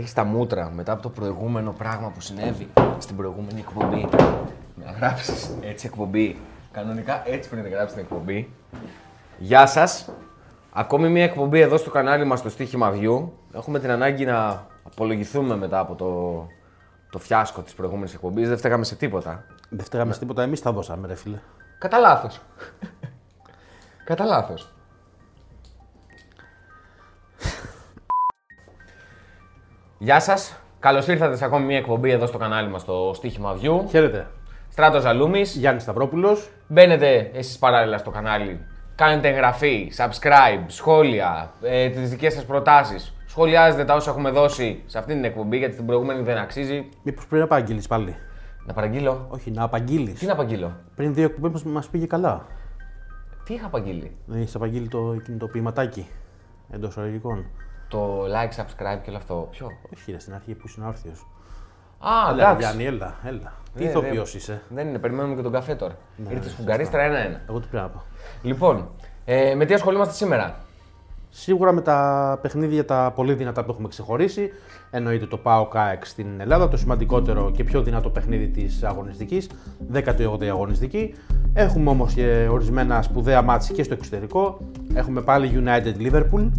Έχεις τα μούτρα μετά από το προηγούμενο πράγμα που συνέβη στην προηγούμενη εκπομπή. Να γράψεις έτσι εκπομπή. Κανονικά έτσι πρέπει να γράψεις την εκπομπή. Γεια σας. Ακόμη μια εκπομπή εδώ στο κανάλι μας στο Στίχημα View. Έχουμε την ανάγκη να απολογηθούμε μετά από το, το φιάσκο της προηγούμενης εκπομπής. Δεν φταίγαμε σε τίποτα. Δεν φταίγαμε σε τίποτα, εμείς τα δώσαμε, ρε φίλε. Κατά λάθος. Κατά λάθος. Γεια σας. Καλώς ήρθατε σε ακόμη μια εκπομπή εδώ στο κανάλι μας, στο Στίχημα View. Χαίρετε. Στράτος Ζαλούμης. Γιάννης Σταυρόπουλος. Μπαίνετε εσείς παράλληλα στο κανάλι. Κάνετε εγγραφή, subscribe, σχόλια, ε, τις δικές σας προτάσεις. Σχολιάζετε τα όσα έχουμε δώσει σε αυτή την εκπομπή γιατί στην προηγούμενη δεν αξίζει. Μήπως πρέπει να απαγγείλει πάλι; Να παραγγείλω. Όχι, να απαγγείλεις. Τι να απαγγείλω; Πριν δύο εκπομπές μας πήγε καλά. Τι είχα απαγγείλει; Δεν έχεις απαγγείλει το κινητοποιηματάκι εντός εισαγωγικών. Το like, subscribe και όλο αυτό. Ποιο; Όχι, ρε, στην αρχή που ήσουν όρθιος. Α, Έλα, εντάξει. Γιάννη, έλα, έλα. Τι Ε, ηθοποιός δεν- είσαι; Δεν είναι, περιμένουμε και τον καφέ τώρα. Ναι, Ήρθε σωστά. φουγγαρίστρα ένα-ένα. Εγώ τι πρέπει να πω. Λοιπόν, ε, με τι ασχολούμαστε σήμερα; Σίγουρα με τα παιχνίδια τα πολύ δυνατά που έχουμε ξεχωρίσει. Εννοείται το PAOK ΑΕΚ στην Ελλάδα, το σημαντικότερο και πιο δυνατό παιχνίδι της αγωνιστικής, 18η αγωνιστική. Έχουμε όμως και ορισμένα σπουδαία μάτια και στο εξωτερικό. Έχουμε πάλι United Liverpool,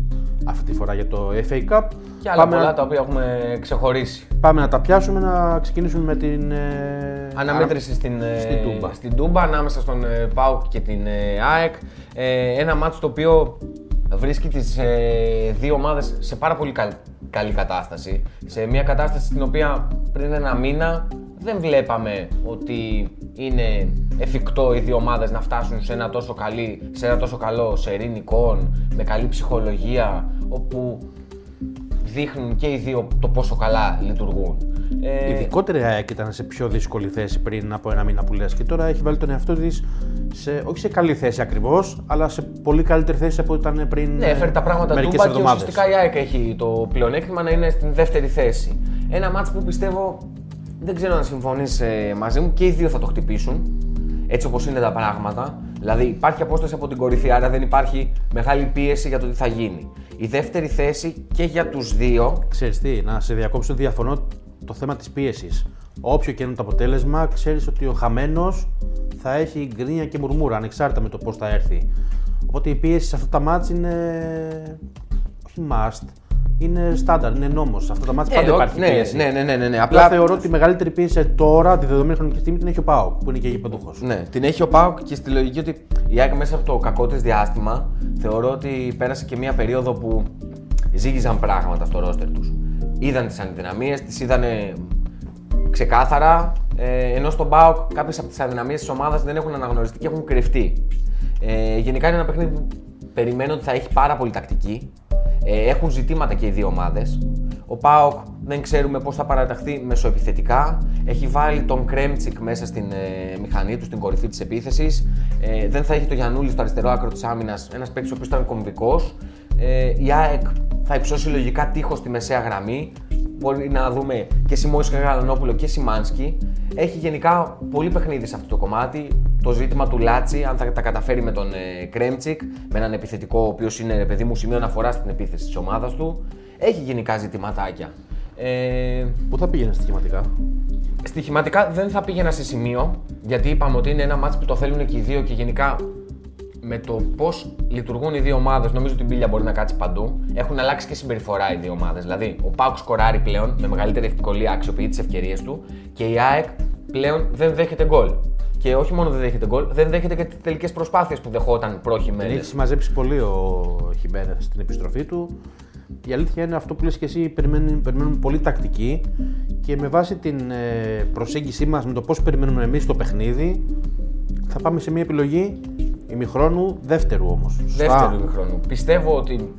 αυτή τη φορά για το FA Cup. Και άλλα πάμε, πολλά να, τα οποία έχουμε ξεχωρίσει. πάμε να τα πιάσουμε, να ξεκινήσουμε με την. ε, Αναμέτρηση στην, ε, στην Τούμπα. στην Τούμπα ανάμεσα στον ε, ΠΑΟΚ και την ε, ΑΕΚ. Ε, ένα μάτς το οποίο βρίσκει τις ε, δύο ομάδες σε πάρα πολύ καλ- καλή κατάσταση. Σε μια κατάσταση στην οποία πριν ένα μήνα δεν βλέπαμε ότι είναι εφικτό οι δύο ομάδες να φτάσουν σε ένα τόσο, καλή, σε ένα τόσο καλό σερήν εικόν, με καλή ψυχολογία, όπου δείχνουν και οι δύο το πόσο καλά λειτουργούν. Ε, Ειδικότερα η ΑΕΚ ήταν σε πιο δύσκολη θέση πριν από ένα μήνα που λες και τώρα έχει βάλει τον εαυτό της σε, όχι σε καλή θέση ακριβώς, αλλά σε πολύ καλύτερη θέση από ό,τι ήταν πριν. Ναι, έφερε τα πράγματα μερικές τούμπα και εβδομάδες. ουσιαστικά η ΑΕΚ έχει το πλεονέκτημα να είναι στην δεύτερη θέση. Ένα μάτς που πιστεύω, δεν ξέρω αν συμφωνείς μαζί μου, και οι δύο θα το χτυπήσουν. Έτσι όπως είναι τα πράγματα. Δηλαδή υπάρχει απόσταση από την κορυφή, άρα δεν υπάρχει μεγάλη πίεση για το τι θα γίνει. Η δεύτερη θέση και για τους δύο Ξέρεις τι, να σε διακόψω, διαφωνώ το θέμα της πίεσης. Όποιο και είναι το αποτέλεσμα, ξέρεις ότι ο χαμένος θα έχει γκρίνια και μουρμούρα, ανεξάρτητα με το πώς θα έρθει. Οπότε η πίεση σε αυτά τα μάτς είναι... όχι must, είναι στάνταρ, είναι νόμος. Σε αυτά τα μάτς Ε, πάντα ο- υπάρχει ναι, πίεση. ναι, ναι, ναι, ναι, ναι. Απλά Απλά θεωρώ ότι η μεγαλύτερη πίεση τώρα, τη δεδομένη χρονική στιγμή, την έχει ο Πάοκ, που είναι και γηπεδούχος. Ναι, την έχει ο Πάουκ και στη λογική ότι η ΑΕΚ μέσα από το κακό της διάστημα θεωρώ ότι πέρασε και μια περίοδο που ζήγιζαν πράγματα στο ρόστερ τους. Είδαν τις αδυναμίε, τις είδαν ξεκάθαρα. Ε, ενώ στον Πάουκ κάποιες από τις αδυναμίε της ομάδας δεν έχουν αναγνωριστεί και έχουν κρυφτεί. Ε, γενικά είναι ένα παιχνίδι που περιμένω ότι θα έχει πάρα πολύ τακτική. Ε, έχουν ζητήματα και οι δύο ομάδες. Ο Πάοκ δεν ξέρουμε πώς θα παραταχθεί μεσοεπιθετικά. Έχει βάλει τον Κρέμτσικ μέσα στην ε, μηχανή του, στην κορυφή της επίθεσης. Ε, δεν θα έχει το Γιανούλη στο αριστερό άκρο της άμυνας, ένας παίκτης ο οποίος ήταν κομβικός. Ε, η ΑΕΚ θα υψώσει λογικά τείχος στη μεσαία γραμμή. Μπορεί να δούμε και Σιμώης Γαλανόπουλο και Σιμάνσκι. Έχει γενικά πολύ παιχνίδι σε αυτό το κομμάτι. Το ζήτημα του Λάτσι, αν θα τα καταφέρει με τον ε, Κρέμτσικ, με έναν επιθετικό ο οποίος είναι ρε παιδί μου σημείο αναφοράς στην επίθεση της ομάδας του. Έχει γενικά ζητηματάκια. Ε, Πού θα πήγαινε στοιχηματικά; Στοιχηματικά δεν θα πήγαινα σε σημείο, γιατί είπαμε ότι είναι ένα ματς που το θέλουν και οι δύο και γενικά με το πώς λειτουργούν οι δύο ομάδες, νομίζω ότι η μπίλια μπορεί να κάτσει παντού. Έχουν αλλάξει και συμπεριφορά οι δύο ομάδες. Δηλαδή, ο ΠΑΟΚ σκοράρει πλέον με μεγαλύτερη ευκολία, αξιοποιεί τις ευκαιρίες του και η ΑΕΚ πλέον δεν δέχεται γκολ. Και όχι μόνο δεν δέχεται γκολ, δεν δέχεται και τι τελικές προσπάθειες που δεχόταν Την προχειμένε. έχει συμμαζέψει πολύ ο Χιμένε στην επιστροφή του. Η αλήθεια είναι αυτό που λες και εσύ, περιμένουμε, περιμένουμε πολύ τακτική και με βάση την ε, προσέγγιση μας με το πώς περιμένουμε εμείς το παιχνίδι θα πάμε σε μια επιλογή ημιχρόνου δεύτερου όμως. Σωστά. Δεύτερου ημιχρόνου. Πιστεύω ότι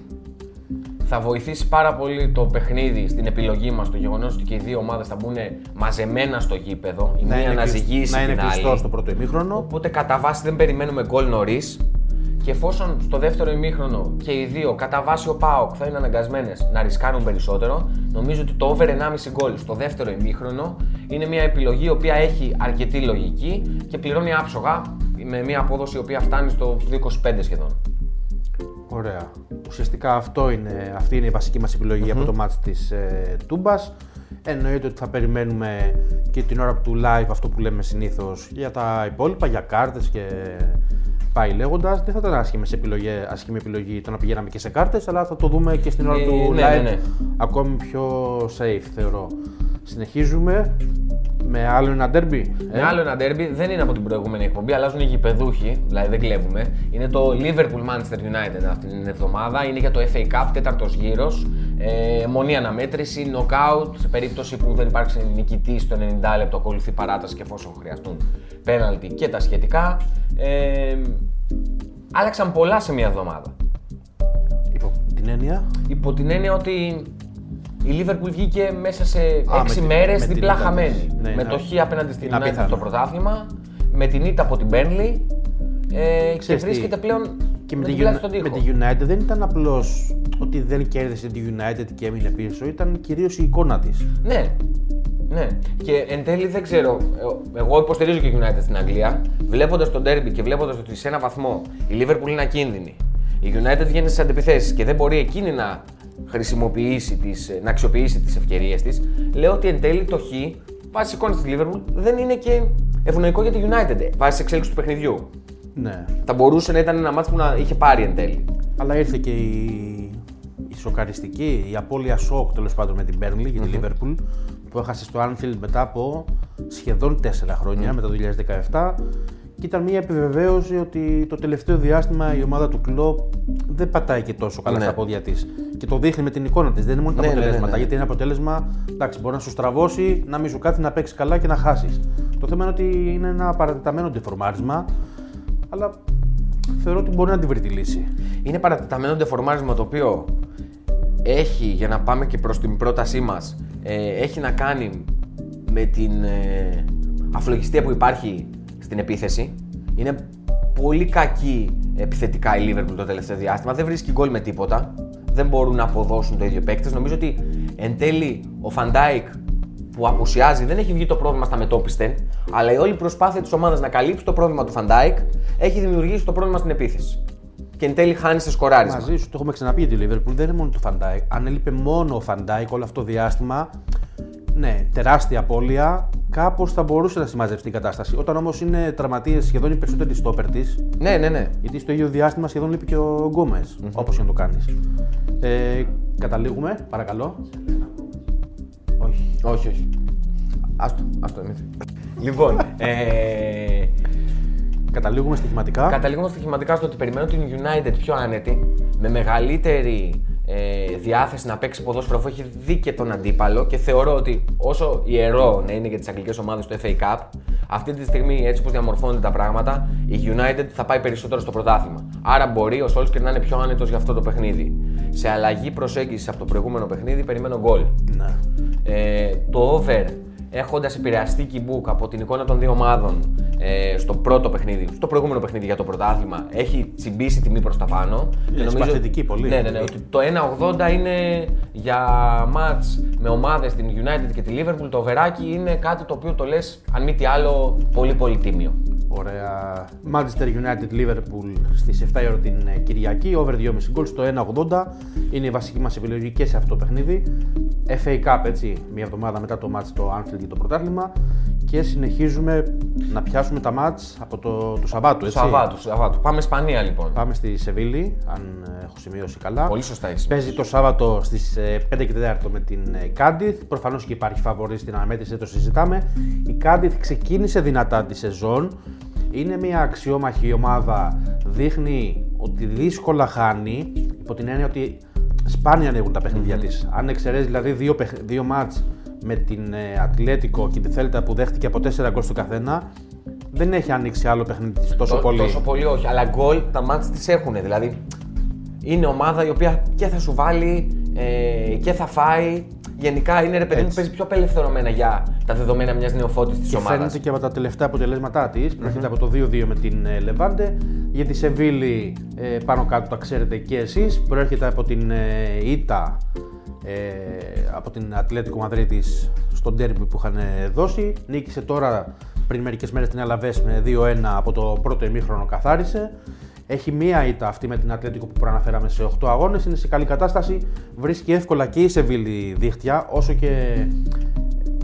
θα βοηθήσει πάρα πολύ το παιχνίδι στην επιλογή μας το γεγονός ότι και οι δύο ομάδες θα μπουν μαζεμένα στο γήπεδο. Η να μία είναι, να κλειστ- ζυγίσει να είναι την κλειστό άλλη. στο πρώτο ημίχρονο. Οπότε κατά βάση δεν περιμένουμε γκολ νωρίς. Και εφόσον στο δεύτερο ημίχρονο και οι δύο κατά βάση ο Πάοκ θα είναι αναγκασμένες να ρισκάρουν περισσότερο, νομίζω ότι το over 1,5 γκολ στο δεύτερο ημίχρονο είναι μια επιλογή η οποία έχει αρκετή λογική και πληρώνει άψογα με μια απόδοση η οποία φτάνει στο 2,25 σχεδόν. Ωραία. Ουσιαστικά αυτό είναι, αυτή είναι η βασική μας επιλογη από το match της ε, Τούμπας. Εννοείται ότι θα περιμένουμε και την ώρα του live αυτό που λέμε συνήθως για τα υπόλοιπα, για κάρτες και πάει λέγοντας. Δεν θα ήταν άσχημη επιλογή, άσχημη επιλογή το να πηγαίναμε και σε κάρτες, αλλά θα το δούμε και στην ώρα Ε, του ναι, live ναι, ναι. ακόμη πιο safe θεωρώ. Συνεχίζουμε με άλλο ένα derby. ε; Με άλλο ένα derby δεν είναι από την προηγούμενη εκπομπή, αλλάζουν οι γηπεδούχοι, δηλαδή δεν κλέβουμε. Είναι το Liverpool Manchester United αυτή την εβδομάδα. Είναι για το FA Cup, τέταρτος γύρος. Ε, μονή αναμέτρηση, knockout. Σε περίπτωση που δεν υπάρξει νικητή στο 90 λεπτό, ακολουθεί παράταση και εφόσον χρειαστούν πέναλτι και τα σχετικά. Ε, άλλαξαν πολλά σε μία εβδομάδα. Υπό την έννοια; Υπό την έννοια ότι η Liverpool βγήκε μέσα σε 6 με την- μέρες με την διπλά ήττα χαμένη. της. Ναι, με ναι. το χ απέναντι στην Είναι United απίθανο. στο πρωτάθλημα, με την ήττα από την Burnley ε, και Ξέρεις τι, βρίσκεται πλέον Και με, με τη, την πλάτη Uni- στον με τοίχο. τη United δεν ήταν απλώς ότι δεν κέρδισε τη United και έμεινε πίσω, ήταν κυρίως η εικόνα της. Ναι. Ναι. Και εν τέλει δεν ξέρω. ε, Εγώ υποστηρίζω και United στην Αγγλία. Βλέποντας τον derby και βλέποντας ότι σε ένα βαθμό η Liverpool είναι ακίνδυνη. Η United βγαίνει στις αντιπιθέσεις και δεν μπορεί εκείνη να χρησιμοποιήσει τις, να αξιοποιήσει τις ευκαιρίες της. Λέω ότι εν τέλει το χ βάσει εικόνα της Liverpool δεν είναι και ευνοϊκό για τη United ε, βάσει εξέλιξης του παιχνιδιού. Ναι. Θα μπορούσε να ήταν ένα μάτι που να είχε πάρει εν τέλει. Αλλά ήρθε και η, η σοκαριστική, η απώλεια σοκ τέλος πάντων με την Burnley για τη Liverpool που έχασε στο Anfield μετά από σχεδόν 4 χρόνια, μετά το 2017. Και ήταν μια επιβεβαίωση ότι το τελευταίο διάστημα η ομάδα του κλοπ δεν πατάει και τόσο καλά Ναι. στα πόδια της. Και το δείχνει με την εικόνα της. Δεν είναι μόνο τα Ναι, ναι, ναι, αποτελέσματα. ναι. Γιατί είναι αποτέλεσμα, εντάξει, μπορεί να σου στραβώσει, να μην σου κάτσει, να παίξεις καλά και να χάσεις. Το θέμα είναι ότι είναι ένα παρατεταμένο ντεφορμάρισμα, αλλά θεωρώ ότι μπορεί να την βρει τη λύση. Είναι παρατεταμένο ντεφορμάρισμα το οποίο έχει, για να πάμε και προς την πρότασή μας, ε, έχει να κάνει με την ε, αφλογιστία που υπάρχει στην επίθεση. Είναι πολύ κακή επιθετικά η Liverpool το τελευταίο διάστημα. Δεν βρίσκει γκολ με τίποτα. Δεν μπορούν να αποδώσουν το ίδιο παίκτες. Νομίζω ότι εν τέλει ο Φαν Ντάικ που απουσιάζει δεν έχει βγει το πρόβλημα στα μετόπισθεν, αλλά η όλη προσπάθεια της ομάδας να καλύψει το πρόβλημα του Φαν Ντάικ έχει δημιουργήσει το πρόβλημα στην επίθεση. Και εν τέλει χάνει σε σκοράρισμα. Μαζί σου, το έχουμε ξαναπεί για τη Liverpool, δεν είναι μόνο το Φαν Ντάικ. Αν έλειπε μόνο ο Φαν Ντάικ όλο αυτό το διάστημα, ναι, τεράστια απώλεια, κάπως θα μπορούσε να συμμαζευτεί η κατάσταση. Όταν όμως είναι τραυματίες σχεδόν οι περισσότεροι στόπερ της, Ναι, ναι, ναι. γιατί στο ίδιο διάστημα σχεδόν λείπει και ο Γκόμε όπως και να το κάνεις. Ε, καταλήγουμε, παρακαλώ. Όχι. Όχι, όχι. Άστο, άστο, Δημήτρη. Λοιπόν, ε, Καταλήγουμε στοιχηματικά. καταλήγουμε στοιχηματικά στο ότι περιμένω την United πιο άνετη, με μεγαλύτερη ε, διάθεση να παίξει ποδόσφαιρο, αφού έχει δει και τον αντίπαλο και θεωρώ ότι όσο ιερό να είναι για τις αγγλικές ομάδες του FA Cup, αυτή τη στιγμή έτσι όπως διαμορφώνονται τα πράγματα, η United θα πάει περισσότερο στο πρωτάθλημα. Άρα μπορεί ο Solskjaer να είναι πιο άνετος για αυτό το παιχνίδι. Σε αλλαγή προσέγγισης από το προηγούμενο παιχνίδι περιμένω γκολ. Ναι. Ε, το over έχοντας επηρεαστεί Book από την εικόνα των δύο ομάδων ε, στο πρώτο παιχνίδι, στο προηγούμενο παιχνίδι για το πρωτάθλημα, έχει τσιμπήσει τιμή προς τα πάνω. Είναι συμπαθητική πολύ. Ναι, ναι, ναι. Ότι το 1,80 είναι για μάτς με ομάδες την United και τη Liverpool. Το overάκι είναι κάτι το οποίο το λες, αν μη τι άλλο, πολύ πολύ τίμιο. Ωραία. Manchester United Liverpool στις 7 η ώρα την ε, Κυριακή. Over 2,5 γκολ στο 1,80. Είναι η βασική μας επιλογή και σε αυτό το παιχνίδι. FA Cup, έτσι, μια εβδομάδα μετά το match στο Anfield για το πρωτάθλημα. Και συνεχίζουμε να πιάσουμε τα match από το, το Σαββάτου, έτσι. Σαββάτου, Σαββάτου. Πάμε Ισπανία λοιπόν. Πάμε στη Σεβίλη, αν ε, έχω σημειώσει καλά. Πολύ σωστά έχεις. Παίζει το Σάββατο στις 5 και 4 με την Κάντιθ. Προφανώς και υπάρχει φαβορή στην αναμέτρηση, δεν το συζητάμε. Η Κάντιθ ξεκίνησε δυνατά τη σεζόν. Είναι μια αξιόμαχη ομάδα. Δείχνει ότι δύσκολα χάνει. Υπό την έννοια ότι σπάνια ανοίγουν τα παιχνίδια της. Αν εξαιρέσεις δηλαδή δύο, παιχ- δύο μάτς με την ε, Ατλέτικο και τη Θέλτα που δέχτηκε από 4 γκολ στο καθένα, δεν έχει ανοίξει άλλο παιχνίδι της τόσο Τό- πολύ. Τόσο πολύ όχι. Αλλά γκολ τα μάτς τις έχουν. Δηλαδή είναι ομάδα η οποία και θα σου βάλει ε, και θα φάει. Γενικά είναι ρε παιδί μου Έτσι. παίζει πιο απελευθερωμένα για τα δεδομένα μιας νεοφώτης της Και ομάδας. φαίνεται και από τα τελευταία αποτελέσματά της. Προέρχεται από το 2-2 με την ε, Λεβάντε. Για τη Σεβίλη, ε, πάνω κάτω τα ξέρετε και εσείς. Προέρχεται από την ε, Ίτα, ε, από την Ατλέτικο Μαδρίτης στο ντέρμπι που είχαν ε, δώσει. Νίκησε τώρα πριν μερικές μέρες την Αλαβές με 2-1 από το πρώτο ημίχρονο καθάρισε. Έχει μία ήττα αυτή με την Ατλέτικο που προαναφέραμε σε 8 αγώνες. Είναι σε καλή κατάσταση. Βρίσκει εύκολα και η Σεβίλη δίχτυα, όσο και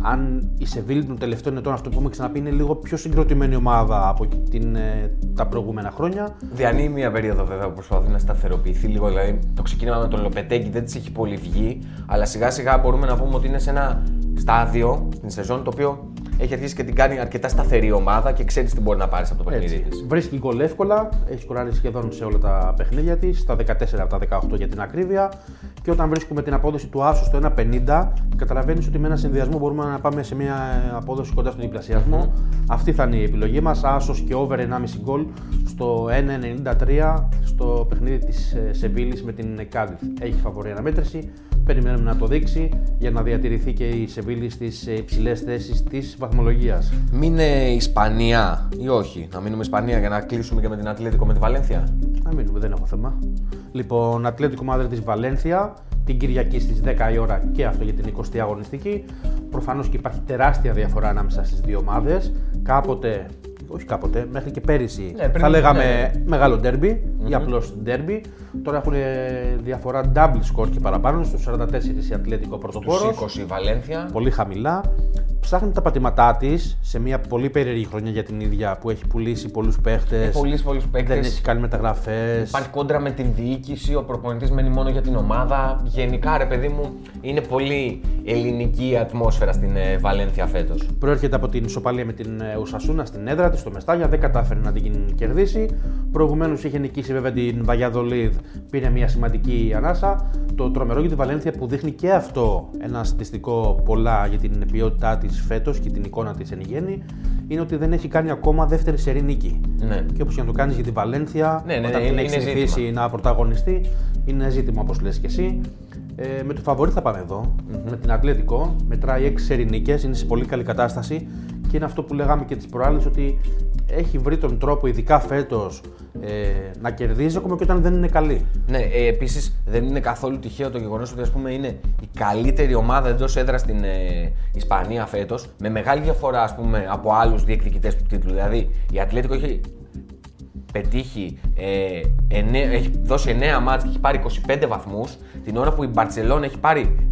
αν η Σεβίλη των τελευταίων ετών, αυτό που έχουμε ξαναπεί, είναι λίγο πιο συγκροτημένη ομάδα από την, ε, τα προηγούμενα χρόνια. Διανύει μια περίοδο βέβαια που προσπαθεί να σταθεροποιηθεί λίγο. Δηλαδή το ξεκίνημα με τον Λοπετέκη δεν της έχει πολύ βγει, αλλά σιγά σιγά μπορούμε να πούμε ότι είναι σε ένα στάδιο στην σεζόν το οποίο έχει αρχίσει και την κάνει αρκετά σταθερή ομάδα και ξέρεις τι μπορεί να πάρεις από το παιχνίδι της. Βρίσκει γκολ εύκολα, έχει σκοράρει σχεδόν σε όλα τα παιχνίδια της, στα 14 από τα 18 για την ακρίβεια. Και όταν βρίσκουμε την απόδοση του Άσου στο 1,50, καταλαβαίνεις ότι με ένα συνδυασμό μπορούμε να πάμε σε μια απόδοση κοντά στον διπλασιασμό. Αυτή θα είναι η επιλογή μας. Άσος και over 1,5 γκολ στο 1,93 στο παιχνίδι της ε, Σεβίλης με την Κάντιθ. Έχει φαβορή αναμέτρηση. Περιμένουμε να το δείξει για να διατηρηθεί και η Σεβίλη στις υψηλές θέσεις της βαθμολογίας. Μείνε Ισπανία ή όχι; Να μείνουμε Ισπανία για να κλείσουμε και με την Ατλέτικο με τη Βαλένθια; Να μείνουμε, δεν έχω θέμα. Λοιπόν, Ατλέτικο Μάδρη τη Βαλένθια την Κυριακή στις 10 η ώρα και αυτό για την 20η αγωνιστική. Προφανώς και υπάρχει τεράστια διαφορά ανάμεσα στις δύο ομάδες. Κάποτε όχι κάποτε, μέχρι και πέρυσι ναι, πριν, θα λέγαμε ναι. μεγάλο derby ή απλώς derby. Τώρα έχουν διαφορά double score και παραπάνω, στου 44 η Ατλέτικο πρωτοπόρος. Στου 20 η Βαλένθια. Πολύ χαμηλά. Ψάχνει τα πατήματά της σε μια πολύ περίεργη χρονιά για την ίδια που έχει πουλήσει πολλούς παίχτες. Πολλοί πολλούς παίχτες. Δεν έχει κάνει μεταγραφές. Υπάρχει κόντρα με την διοίκηση, ο προπονητής μένει μόνο για την ομάδα. Γενικά, ρε παιδί μου, είναι πολύ ελληνική ατμόσφαιρα στην ε, Βαλένθια φέτος. Προέρχεται από την ισοπαλία με την ε, Ουσασούνα στην έδρα της, στο Μεστάγια, δεν κατάφερε να την κερδίσει. Προηγουμένως είχε νικήσει βέβαια την Βαγιαδολίδ, πήρε μια σημαντική ανάσα. Το τρομερό για τη Βαλένθια που δείχνει και αυτό ένα στατιστικό πολλά για την ποιότητά της φέτος και την εικόνα της εν γέννη, είναι ότι δεν έχει κάνει ακόμα δεύτερη σερή νίκη. Ναι. Και όπως και να το κάνεις για την Βαλένθια, ναι, ναι, όταν ναι, την έχεις συνηθίσει να πρωταγωνιστεί, είναι ζήτημα όπως λες και εσύ. Ε, με το φαβορή θα πάμε με την Ατλέτικο. Μετράει 6 σερή νίκες, είναι σε πολύ καλή κατάσταση και είναι αυτό που λέγαμε και τις προάλλες ότι έχει βρει τον τρόπο, ειδικά φέτος, ε, να κερδίζει ακόμα και όταν δεν είναι καλή. Ναι, ε, επίσης δεν είναι καθόλου τυχαίο το γεγονός ότι ας πούμε, είναι η καλύτερη ομάδα εντός έδρας στην ε, Ισπανία φέτος, με μεγάλη διαφορά ας πούμε, από άλλους διεκδικητές του τίτλου. Δηλαδή η Ατλέτικο έχει πετύχει, ε, έχει δώσει 9 μάτς και έχει πάρει 25 βαθμούς, την ώρα που η Μπαρτσελόν έχει πάρει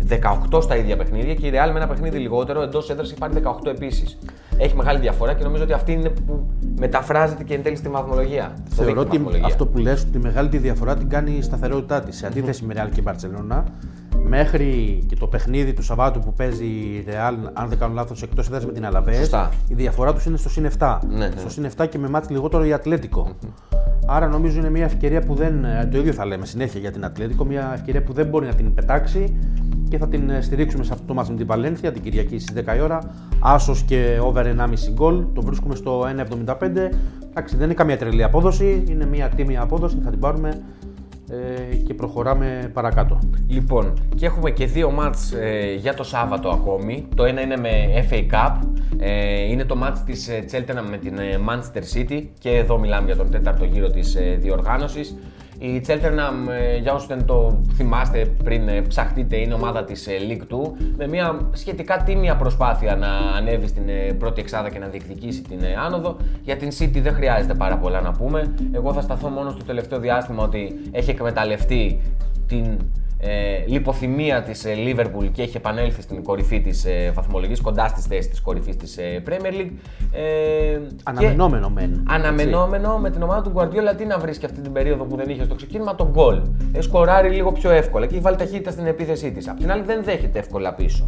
18 στα ίδια παιχνίδια και η Real με ένα παιχνίδι λιγότερο εντός έδρας έχει πάρει 18 επίσης. Έχει μεγάλη διαφορά και νομίζω ότι αυτή είναι που μεταφράζεται και εν τέλει στη βαθμολογία. Θεωρώ ότι αυτό που λες, τη μεγάλη τη διαφορά την κάνει η σταθερότητά της. Σε αντίθεση με Real και Μπαρσελόνα, μέχρι και το παιχνίδι του Σαββάτου που παίζει η Real, αν δεν κάνω λάθος, εκτός έδρας με την Αλαβές, η διαφορά τους είναι στο συν 7. Ναι, ναι. Στο συν 7 και με μάτι λιγότερο η ατλετικο Άρα νομίζω είναι μια ευκαιρία που δεν. Ε, το ίδιο θα λέμε συνέχεια για την Ατλέτικο. Μια ευκαιρία που δεν μπορεί να την πετάξει και θα την ε, στηρίξουμε σε αυτό το μάτι με την Παλένθια την Κυριακή στις 10 η ώρα. Άσος και over 1,5 γκολ. Το βρίσκουμε στο 1,75. Εντάξει, δεν είναι καμία τρελή απόδοση. Είναι μια τίμια απόδοση. Θα την πάρουμε ε, και προχωράμε παρακάτω. Λοιπόν, και έχουμε και δύο μάτς ε, για το Σάββατο ακόμη. Το ένα είναι με FA Cup, ε, είναι το μάτς της Cheltenham με την Manchester City και εδώ μιλάμε για τον τέταρτο γύρο της διοργάνωσης. Η Cheltenham, ε, για όσους δεν το θυμάστε πριν ε, ψαχτείτε, είναι ομάδα της ε, League 2 με μια σχετικά τίμια προσπάθεια να ανέβει στην πρώτη εξάδα και να διεκδικήσει την άνοδο. Για την City δεν χρειάζεται πάρα πολλά να πούμε. Εγώ θα σταθώ μόνο στο τελευταίο διάστημα ότι έχει εκμεταλλευτεί την ε, λιποθυμία της ε, Liverpool και έχει επανέλθει στην κορυφή της ε, βαθμολογία, κοντά στι θέσει της κορυφής της ε, Premier League. Ε, αναμενόμενο μεν. Αναμενόμενο έτσι. με την ομάδα του Guardiola τι να βρίσκει αυτή την περίοδο που δεν είχε στο ξεκίνημα τον γκολ. Ε, σκοράρει λίγο πιο εύκολα και έχει βάλει ταχύτητα στην επίθεσή της. Απ' την άλλη δεν δέχεται εύκολα πίσω.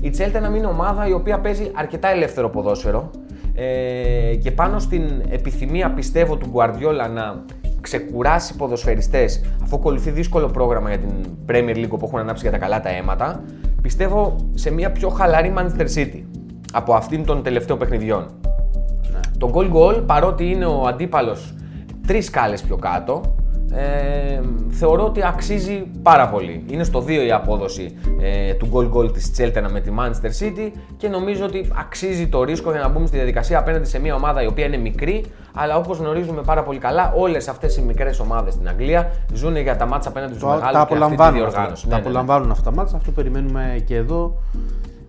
Η Chelsea να μην είναι ομάδα η οποία παίζει αρκετά ελεύθερο ποδόσφαιρο ε, και πάνω στην επιθυμία πιστεύω του Guardiola να ξεκουράσει ποδοσφαιριστές, αφού ακολουθεί δύσκολο πρόγραμμα για την Premier League που έχουν ανάψει για τα καλά τα αίματα, πιστεύω σε μια πιο χαλαρή Manchester City από αυτήν των τελευταίων παιχνιδιών. Ναι. Το goal goal, παρότι είναι ο αντίπαλος τρεις σκάλε πιο κάτω, ε, θεωρώ ότι αξίζει πάρα πολύ. Είναι στο 2 η απόδοση ε, του goal goal της Cheltenham με τη Manchester City και νομίζω ότι αξίζει το ρίσκο για να μπούμε στη διαδικασία απέναντι σε μια ομάδα η οποία είναι μικρή αλλά όπως γνωρίζουμε πάρα πολύ καλά όλες αυτές οι μικρές ομάδες στην Αγγλία ζουν για τα μάτσα απέναντι στους μεγάλους τα και αυτή τη διοργάνωση. Αυτά, ναι, τα ναι, απολαμβάνουν ναι. αυτά τα μάτσα, αυτό περιμένουμε και εδώ.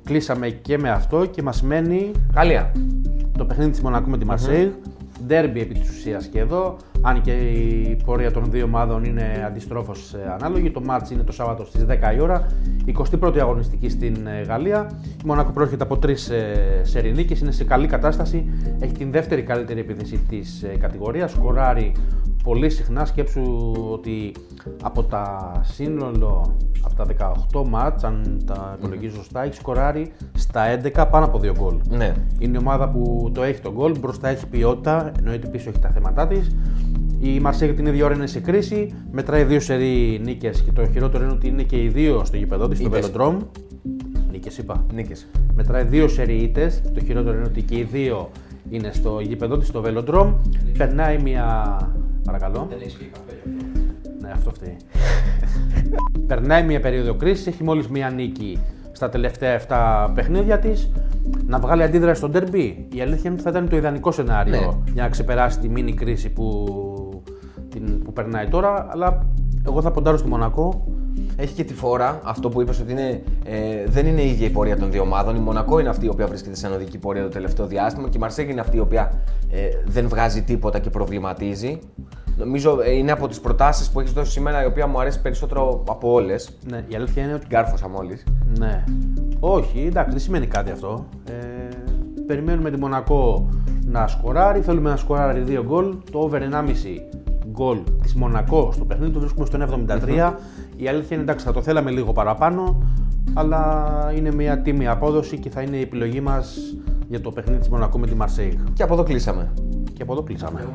Κλείσαμε και με αυτό και μας μένει Γαλλία. το παιχνίδι της Μονακού με τη Μαρσέιγ. Mm-hmm. Ντέρμπι επί της ουσίας και εδώ. Αν και η πορεία των δύο ομάδων είναι αντιστρόφως ανάλογη. Το μάτς είναι το Σάββατο στις 10 η ώρα. 21η αγωνιστική στην ε, Γαλλία. Η Μονακό προέρχεται από τρεις σερινίκες, είναι σε καλή κατάσταση. Έχει την δεύτερη καλύτερη επίθεση της κατηγορίας. Σκοράρει πολύ συχνά. Σκέψου ότι από τα σύνολο, από τα 18 μάτς, αν τα υπολογίζω σωστά, έχει σκοράρει στα 11 πάνω από 2 γκολ. Ναι. Είναι η ομάδα που το έχει το γκολ, μπροστά έχει ποιότητα, εννοείται πίσω έχει τα θέματα της. Η Μαρσέγια την ίδια ώρα είναι σε κρίση, μετράει δύο σερή νίκες και το χειρότερο είναι ότι είναι και οι δύο στο γήπεδο της, στο Velodrome. Νίκες είπα. Νίκες. Μετράει δύο σερή ήττε. Το χειρότερο είναι ότι και οι δύο είναι στο γήπεδο της, στο Velodrome. Περνάει μια. Παρακαλώ. Δεν έχει πει καφέ. Ναι, αυτό φταίει. Περνάει μια περίοδο κρίσης, έχει μόλις μια νίκη στα τελευταία 7 παιχνίδια της. Να βγάλει αντίδραση στο ντερμπι. Η αλήθεια είναι ότι θα ήταν το ιδανικό σενάριο Ναι. για να ξεπεράσει τη μίνι κρίση που, την, που περνάει τώρα. Αλλά εγώ θα ποντάρω στη Μονακό. Έχει και τη φόρα, αυτό που είπες ότι είναι, ε, δεν είναι η ίδια η πορεία των δύο ομάδων. Η Μονακό είναι αυτή η οποία βρίσκεται σε ανωδική πορεία το τελευταίο διάστημα και η Μαρσέγ είναι αυτή η οποία ε, δεν βγάζει τίποτα και προβληματίζει. Νομίζω ε, είναι από τις προτάσεις που έχεις δώσει σήμερα η οποία μου αρέσει περισσότερο από όλες. Ναι, η αλήθεια είναι ότι. Γκάρφωσα μόλις. Ναι. Όχι, εντάξει, δεν σημαίνει κάτι αυτό. Ε, περιμένουμε τη Μονακό να σκοράρει. Θέλουμε να σκοράρει δύο γκολ. Το over 1,5 γκολ της Μονακό στο παιχνίδι το βρίσκουμε στο 1,73. Η αλήθεια είναι εντάξει, θα το θέλαμε λίγο παραπάνω. Αλλά είναι μια τίμη απόδοση και θα είναι η επιλογή μας για το παιχνίδι της Μονακό με τη Μαρσέιγ. Και από εδώ κλείσαμε. Και από εδώ κλείσαμε.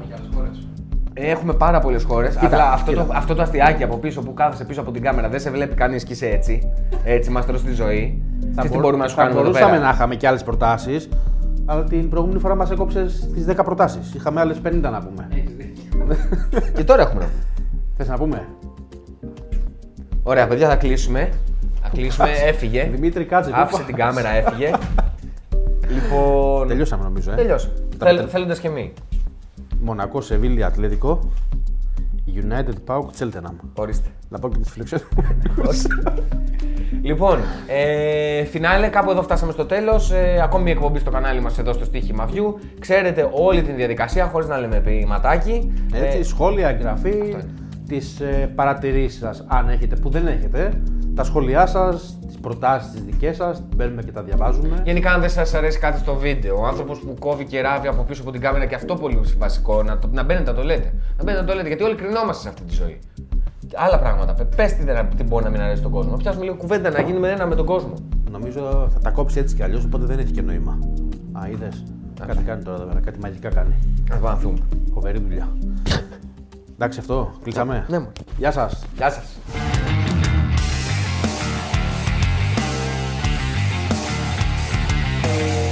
Έχουμε και άλλε χώρε. Έχουμε πάρα πολλές χώρες. Κοίτα, Αλλά αυτό το, κοίτα. αυτό το αστιάκι από πίσω που κάθεσαι πίσω από την κάμερα δεν σε βλέπει κανείς και είσαι έτσι. Έτσι, μας τρώσει τη ζωή. Θα, Ξέρεις τι μπορού- μπορούμε να σου θα κάνουμε εδώ μπορούσαμε πέρα. να είχαμε και άλλες προτάσεις. Αλλά την προηγούμενη φορά μας έκοψε στις 10 προτάσεις. Είχαμε άλλες 50 να πούμε. Έχει δίκιο. Και τώρα έχουμε να πούμε. Θες να πούμε; Ωραία, παιδιά, θα κλείσουμε. Θα κλείσουμε, έφυγε. Δημήτρη, κάτσε. Άφησε πού την πας; κάμερα, έφυγε. λοιπόν. Τελειώσαμε νομίζω. Ε. Τελειώσαμε. Τα Θέλ, πέντε. Θέλοντας και εμείς. Μονακό, Σεβίλη, Ατλέτικο. United, Pauk, Cheltenham. Ορίστε. Να πω και τις φιλοξενίες. Λοιπόν, ε, φινάλε, κάπου εδώ φτάσαμε στο τέλος. Ε, ακόμη μια εκπομπή στο κανάλι μας εδώ στο στοίχημα View. Ξέρετε όλη την διαδικασία χωρίς να λέμε ποιηματάκι. Έτσι, Ε, σχόλια, εγγραφή, είναι. τις ε, παρατηρήσεις σας, αν έχετε, που δεν έχετε, τα σχόλιά σας, τι προτάσεις τις δικές σας, μπαίνουμε και τα διαβάζουμε. Γενικά, αν δεν σας αρέσει κάτι στο βίντεο, ο άνθρωπος που κόβει και ράβει από πίσω από την κάμερα και αυτό πολύ βασικό, να, το, να μπαίνετε να το λέτε. Να μπαίνετε να το λέτε, γιατί όλοι κρινόμαστε σε αυτή τη ζωή. Άλλα πράγματα. Πε τι δεν τι μπορεί να μην αρέσει τον κόσμο. Να πιάσουμε λίγο κουβέντα, να γίνουμε ένα με τον κόσμο. Νομίζω θα τα κόψει έτσι κι αλλιώς, οπότε δεν έχει και νόημα. Α, είδες. Κάτι κάνει τώρα εδώ πέρα, κάτι μαγικά κάνει. Α βαθούμε. Φοβερή δουλειά. Εντάξει, αυτό, κλείσαμε. Ναι, μου. Γεια σας. Γεια σας. Bye.